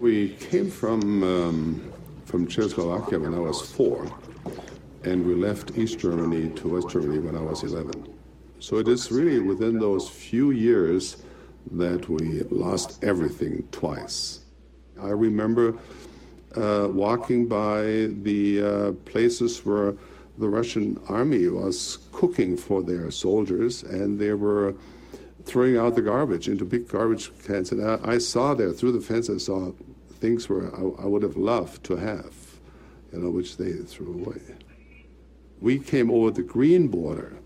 We came from, um, from Czechoslovakia when I was four, and we left East Germany to West Germany when I was 11. So it is really within those few years that we lost everything twice. I remember uh, walking by the uh, places where the Russian army was cooking for their soldiers, and they were throwing out the garbage into big garbage cans. And I, I saw there through the fence, I saw things where I, I, would have loved to have, you know, which they threw away. We came over the green border.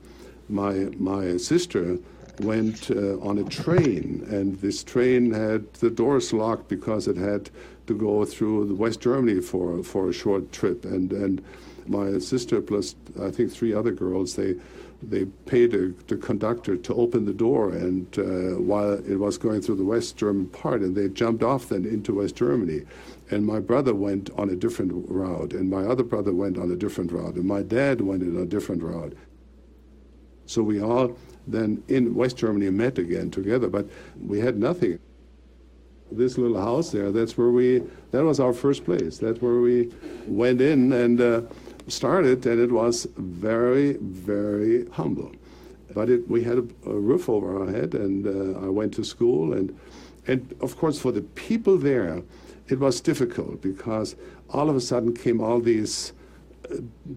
My my sister went uh, on a train, and this train had the doors locked because it had to go through West Germany for for a short trip, and and my sister plus I think three other girls they they paid a, the conductor to open the door, and uh, while it was going through the West German part, and they jumped off then into West Germany. And my brother went on a different route, and my other brother went on a different route, and my dad went on a different route. So we all then in West Germany met again together, but we had nothing. This little house there, that's where we, that was our first place. That's where we went in and uh, started, and it was very, very humble. But it, we had a, a, roof over our head, and uh, I went to school, and, and of course, for the people there, it was difficult because all of a sudden came all these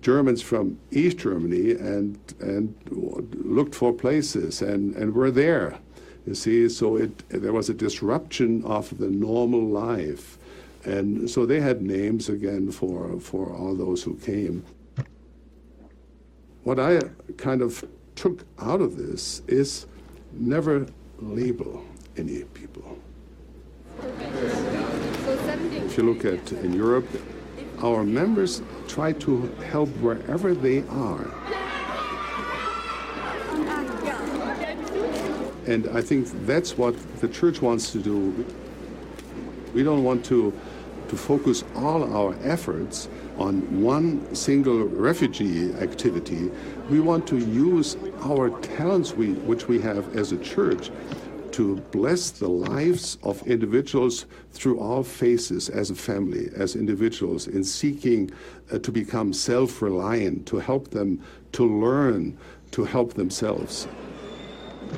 Germans from East Germany and and looked for places and, and were there. You see, so it there was a disruption of the normal life, and so they had names again for for all those who came. What I kind of took out of this is never label any people. If you look at in Europe, our members try to help wherever they are. And I think that's what the church wants to do. We don't want to, to focus all our efforts on one single refugee activity. We want to use our talents we, which we have as a church to bless the lives of individuals through all phases as a family, as individuals, in seeking uh, to become self reliant, to help them to learn to help themselves.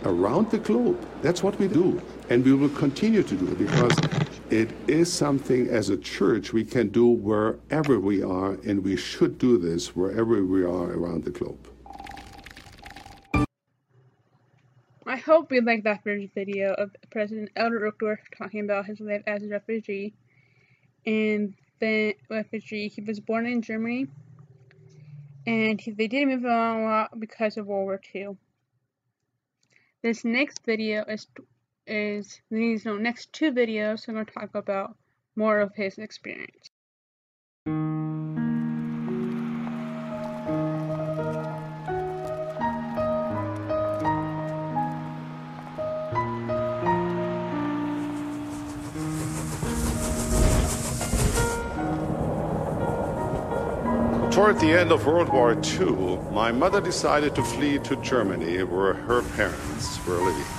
Around the globe, that's what we do. And we will continue to do because it is something as a church we can do wherever we are, and we should do this wherever we are around the globe. I hope you liked that first video of President Elder Uchtdorf talking about his life as a refugee. And then refugee, he was born in Germany, and he, they did move a lot because of World War II. This next video is is these next two videos. I'm going to talk about more of his experience. Toward the end of World War II, my mother decided to flee to Germany where her parents were living.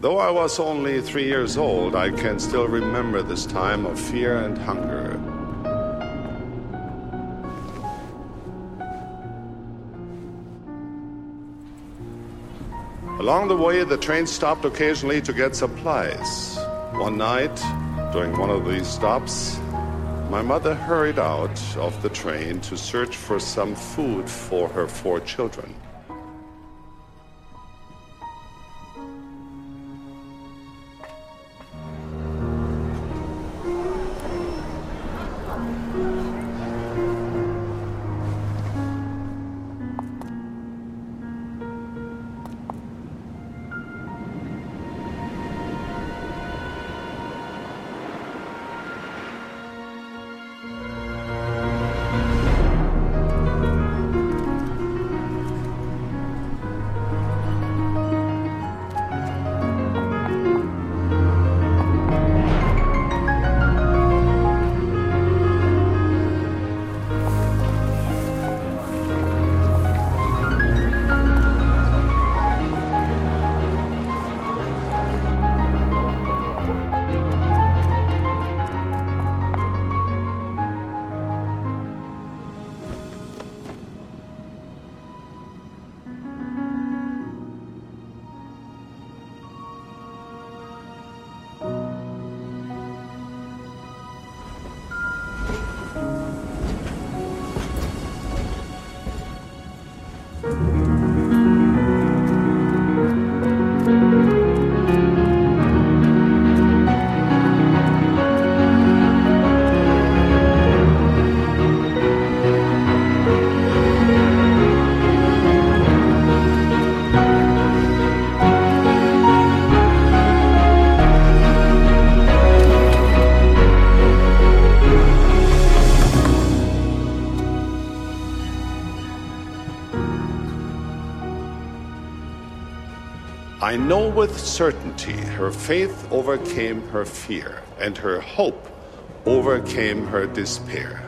Though I was only three years old, I can still remember this time of fear and hunger. Along the way, the train stopped occasionally to get supplies. One night, during one of these stops, my mother hurried out of the train to search for some food for her four children. I know with certainty her faith overcame her fear, and her hope overcame her despair.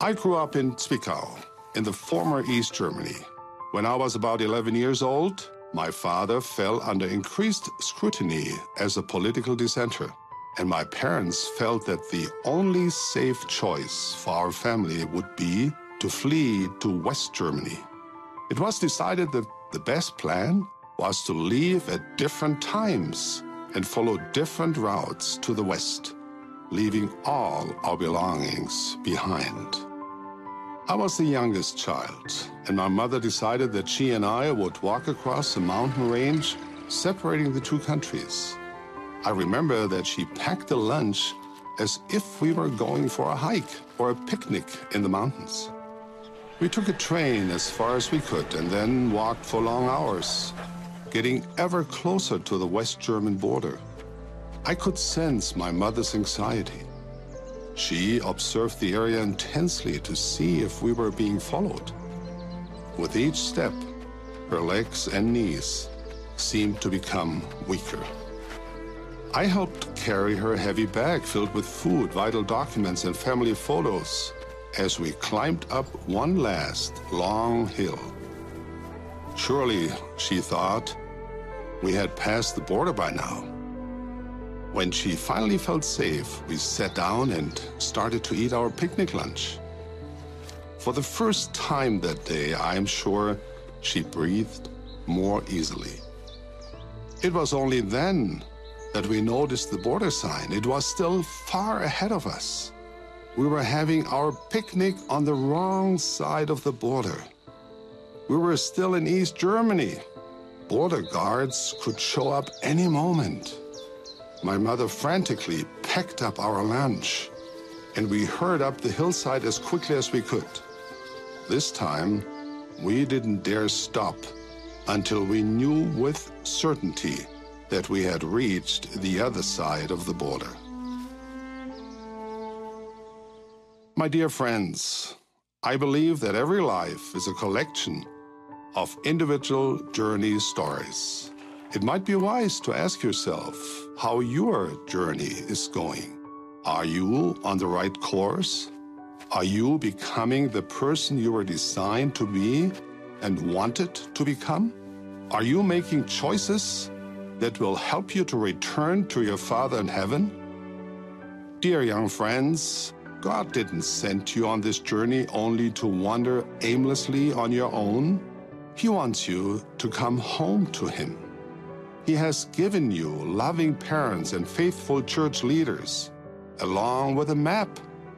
I grew up in Zwickau, in the former East Germany. When I was about 11 years old, my father fell under increased scrutiny as a political dissenter, and my parents felt that the only safe choice for our family would be to flee to West Germany. It was decided that the best plan was to leave at different times and follow different routes to the West, leaving all our belongings behind. I was the youngest child, and my mother decided that she and I would walk across a mountain range separating the two countries. I remember that she packed a lunch as if we were going for a hike or a picnic in the mountains. We took a train as far as we could and then walked for long hours, getting ever closer to the West German border. I could sense my mother's anxiety. She observed the area intensely to see if we were being followed. With each step, her legs and knees seemed to become weaker. I helped carry her heavy bag filled with food, vital documents, and family photos as we climbed up one last long hill. Surely, she thought, we had passed the border by now. When she finally felt safe, we sat down and started to eat our picnic lunch. For the first time that day, I am sure she breathed more easily. It was only then that we noticed the border sign. It was still far ahead of us. We were having our picnic on the wrong side of the border. We were still in East Germany. Border guards could show up any moment. My mother frantically packed up our lunch, and we hurried up the hillside as quickly as we could. This time, we didn't dare stop until we knew with certainty that we had reached the other side of the border. My dear friends, I believe that every life is a collection of individual journey stories. It might be wise to ask yourself how your journey is going. Are you on the right course? Are you becoming the person you were designed to be and wanted to become? Are you making choices that will help you to return to your Father in heaven? Dear young friends, God didn't send you on this journey only to wander aimlessly on your own. He wants you to come home to Him. He has given you loving parents and faithful church leaders, along with a map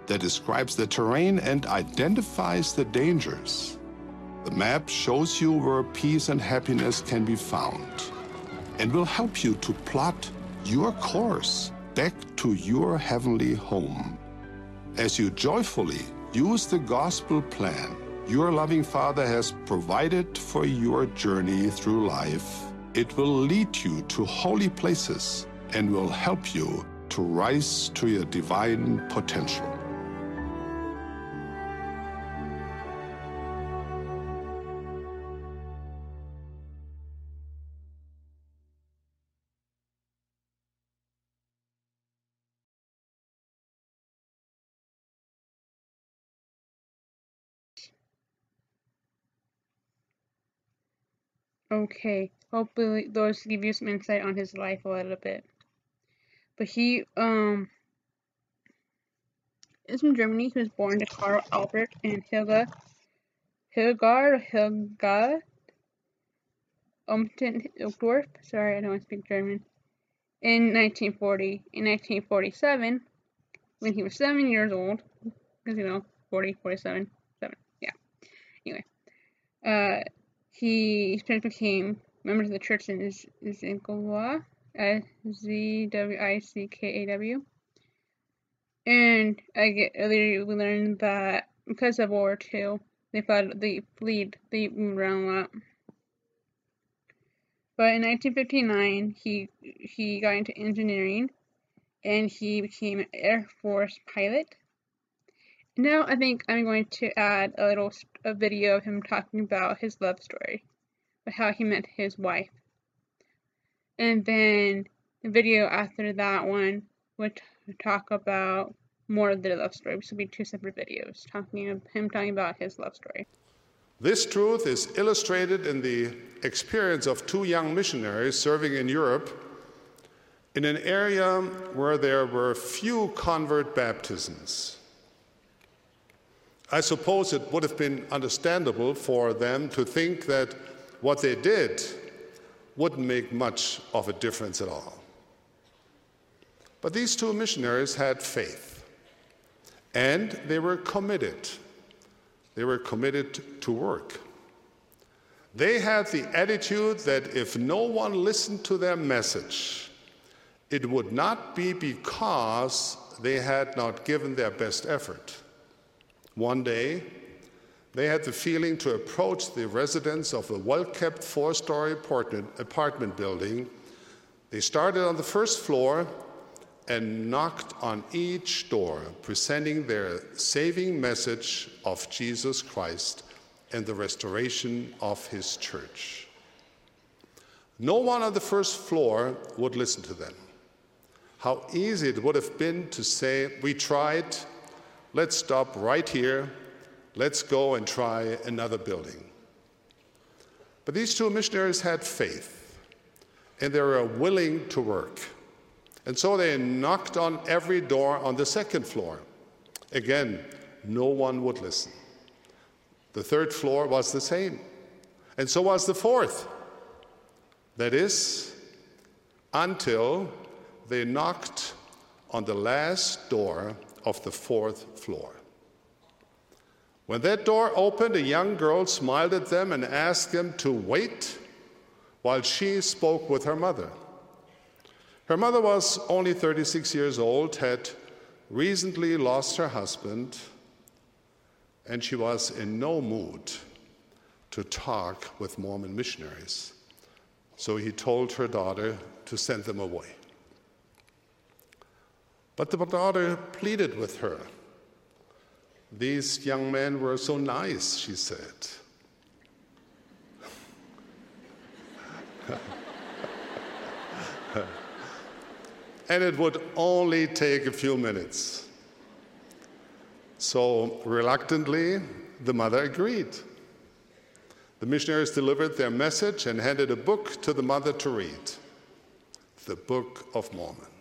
that describes the terrain and identifies the dangers. The map shows you where peace and happiness can be found and will help you to plot your course back to your heavenly home. As you joyfully use the gospel plan your loving Father has provided for your journey through life, it will lead you to holy places and will help you to rise to your divine potential. Okay, hopefully those give you some insight on his life a little bit. But he um is from Germany. He was born to Karl Albert and Hilga Hilgard Hilga Umten Uchtdorf. Sorry, I don't speak German. In 1940. In 1947, when he was seven years old, because you know, 40, 47, 7, yeah. Anyway, uh, he became members of the church in Zinkwa, Z W I C K A W. And I get earlier we learned that because of World War II, they fled, they fled, they moved around a lot. But in 1959, he he got into engineering, and he became an Air Force pilot. Now I think I'm going to add a little a video of him talking about his love story, of how he met his wife. And then the video after that one would talk about more of the love story. This will be two separate videos talking of him talking about his love story. This truth is illustrated in the experience of two young missionaries serving in Europe in an area where there were few convert baptisms. I suppose it would have been understandable for them to think that what they did wouldn't make much of a difference at all. But these two missionaries had faith, and they were committed. They were committed to work. They had the attitude that if no one listened to their message, it would not be because they had not given their best effort. One day, they had the feeling to approach the residents of a well kept four story apartment building. They started on the first floor and knocked on each door, presenting their saving message of Jesus Christ and the restoration of his church. No one on the first floor would listen to them. How easy it would have been to say, We tried, let's stop right here, let's go and try another building. But these two missionaries had faith, and they were willing to work. And so they knocked on every door on the second floor. Again, no one would listen. The third floor was the same, and so was the fourth. That is, until they knocked on the last door of the fourth floor. When that door opened, a young girl smiled at them and asked them to wait while she spoke with her mother. Her mother was only 36 years old, had recently lost her husband, and she was in no mood to talk with Mormon missionaries. So he told her daughter to send them away. But the daughter pleaded with her. These young men were so nice, she said. and it would only take a few minutes. So, reluctantly, the mother agreed. The missionaries delivered their message and handed a book to the mother to read the Book of Mormon.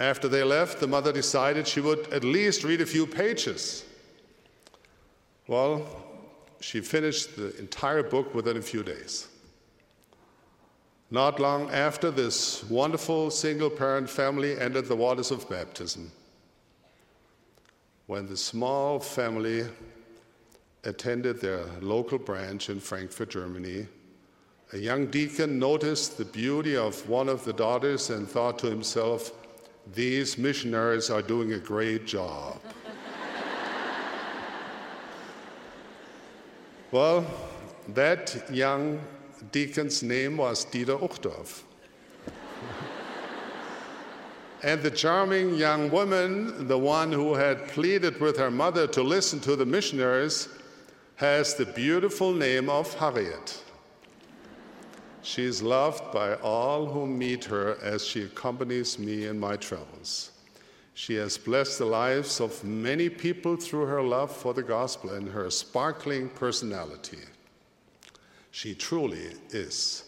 After they left, the mother decided she would at least read a few pages. Well, she finished the entire book within a few days. Not long after, this wonderful single parent family entered the waters of baptism. When the small family attended their local branch in Frankfurt, Germany, a young deacon noticed the beauty of one of the daughters and thought to himself, These missionaries are doing a great job. well, that young deacon's name was Dieter Uchtdorf. and the charming young woman, the one who had pleaded with her mother to listen to the missionaries, has the beautiful name of Harriet. She is loved by all who meet her as she accompanies me in my travels. She has blessed the lives of many people through her love for the gospel and her sparkling personality. She truly is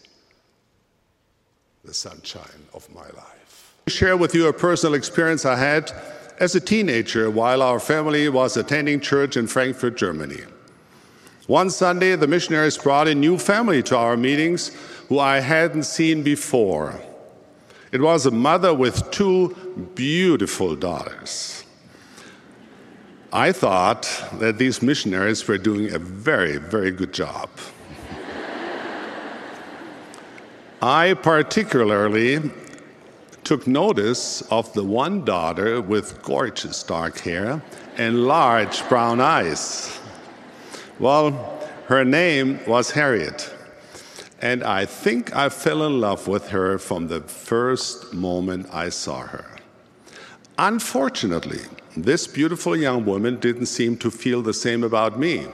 the sunshine of my life. I share with you a personal experience I had as a teenager while our family was attending church in Frankfurt, Germany. One Sunday, the missionaries brought a new family to our meetings who I hadn't seen before. It was a mother with two beautiful daughters. I thought that these missionaries were doing a very, very good job. I particularly took notice of the one daughter with gorgeous dark hair and large brown eyes. Well, her name was Harriet, and I think I fell in love with her from the first moment I saw her. Unfortunately, this beautiful young woman didn't seem to feel the same about me.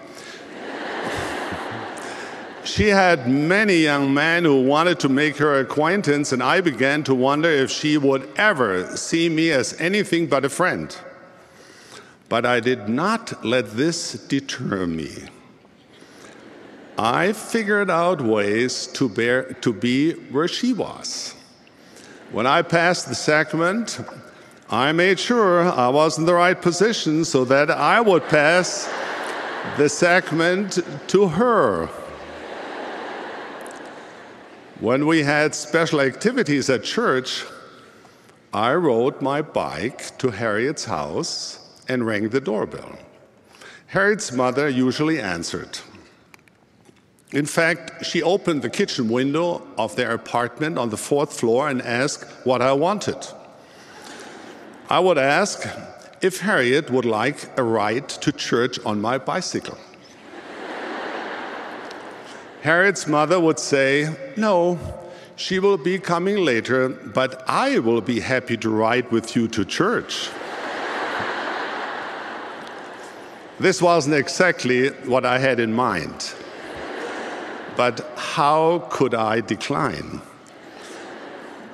she had many young men who wanted to make her acquaintance, and I began to wonder if she would ever see me as anything but a friend. But I did not let this deter me. I figured out ways to, bear, to be where she was. When I passed the sacrament, I made sure I was in the right position so that I would pass the sacrament to her. When we had special activities at church, I rode my bike to Harriet's house and rang the doorbell. Harriet's mother usually answered. In fact, she opened the kitchen window of their apartment on the fourth floor and asked what I wanted. I would ask if Harriet would like a ride to church on my bicycle. Harriet's mother would say, No, she will be coming later, but I will be happy to ride with you to church. this wasn't exactly what I had in mind. But how could I decline?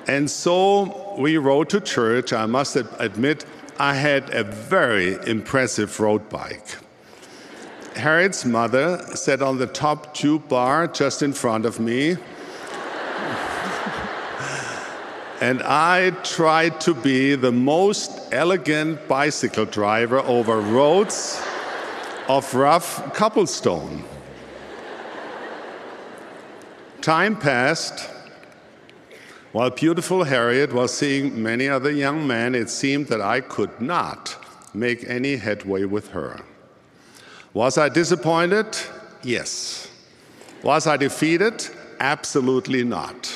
And so we rode to church. I must admit, I had a very impressive road bike. Harriet's mother sat on the top tube bar just in front of me. and I tried to be the most elegant bicycle driver over roads of rough cobblestone. Time passed. While beautiful Harriet was seeing many other young men, it seemed that I could not make any headway with her. Was I disappointed? Yes. Was I defeated? Absolutely not.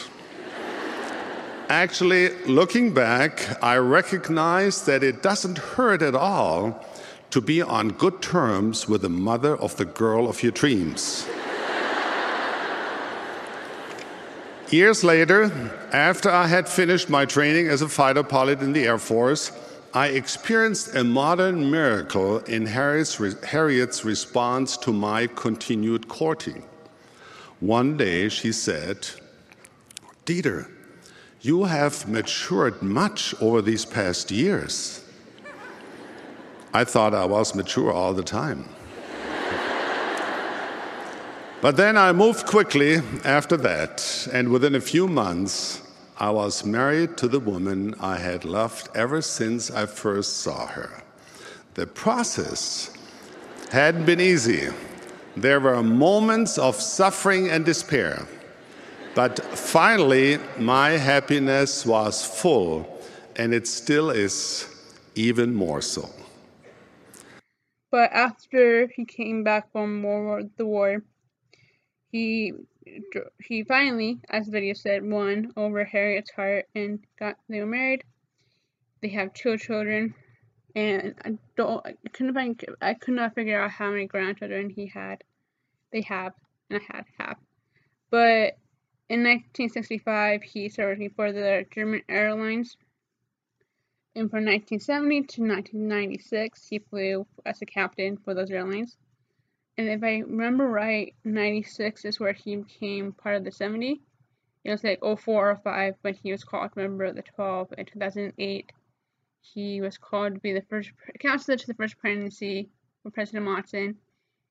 Actually, looking back, I recognize that it doesn't hurt at all to be on good terms with the mother of the girl of your dreams. Years later, after I had finished my training as a fighter pilot in the Air Force, I experienced a modern miracle in Harriet's, response to my continued courting. One day she said, Dieter, you have matured much over these past years. I thought I was mature all the time. But then I moved quickly after that, and within a few months, I was married to the woman I had loved ever since I first saw her. The process hadn't been easy. There were moments of suffering and despair. But finally, my happiness was full, and it still is even more so. But after he came back from the war, he he finally, as the video said, won over Harriet's heart and got they were married. They have two children, and I don't I couldn't find I could not figure out how many grandchildren he had. They have, and I had half. But in 1965, he served for the German Airlines. And from 1970 to 1996, he flew as a captain for those airlines and if I remember right, 96 is where he became part of the 70. It was like 04 or 05 when he was called member of the 12. In 2008, he was called to be the first counselor to the first presidency for President Monson.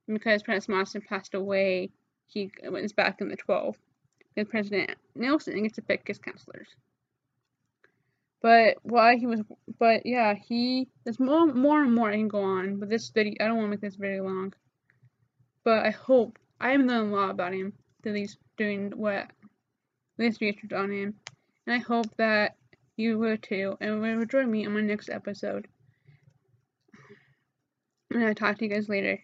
And because President Monson passed away, he was back in the 12. And President Nelson gets to pick his counselors. But why he was, but yeah, he there's more, more and more I can go on. But this video, I don't want to make this very long. But I hope I haven't done a lot about him at least doing what this research on him. And I hope that you will too and will join me on my next episode. And I'll talk to you guys later.